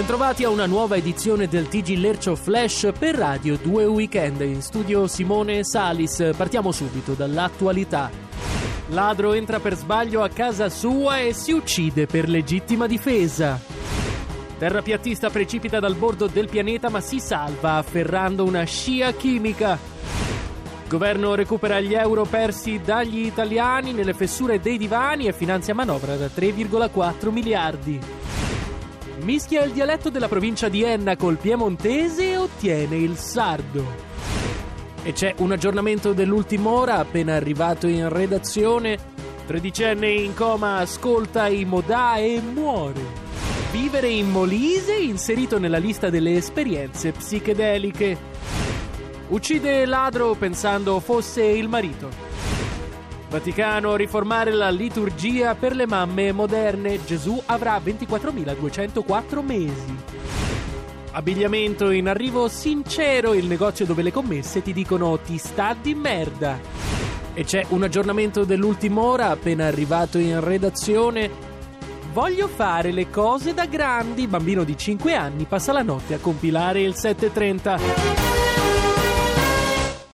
Bentrovati a una nuova edizione del TG Lercio Flash per Radio 2 Weekend. In studio Simone Salis. Partiamo subito dall'attualità. Ladro entra per sbaglio a casa sua e si uccide per legittima difesa. Terrapiattista precipita dal bordo del pianeta ma si salva afferrando una scia chimica. Governo recupera gli euro persi dagli italiani nelle fessure dei divani e finanzia manovra da 3,4 miliardi. Mischia il dialetto della provincia di Enna col piemontese e ottiene il sardo. E c'è un aggiornamento dell'ultima ora appena arrivato in redazione. Tredicenne in coma ascolta i Modà e muore. Vivere in Molise inserito nella lista delle esperienze psichedeliche. Uccide ladro pensando fosse il marito. Vaticano riformare la liturgia per le mamme moderne. Gesù avrà 24.204 mesi. Abbigliamento in arrivo sincero, il negozio dove le commesse ti dicono ti sta di merda. E c'è un aggiornamento dell'ultima ora appena arrivato in redazione. Voglio fare le cose da grandi. Bambino di 5 anni passa la notte a compilare il 730.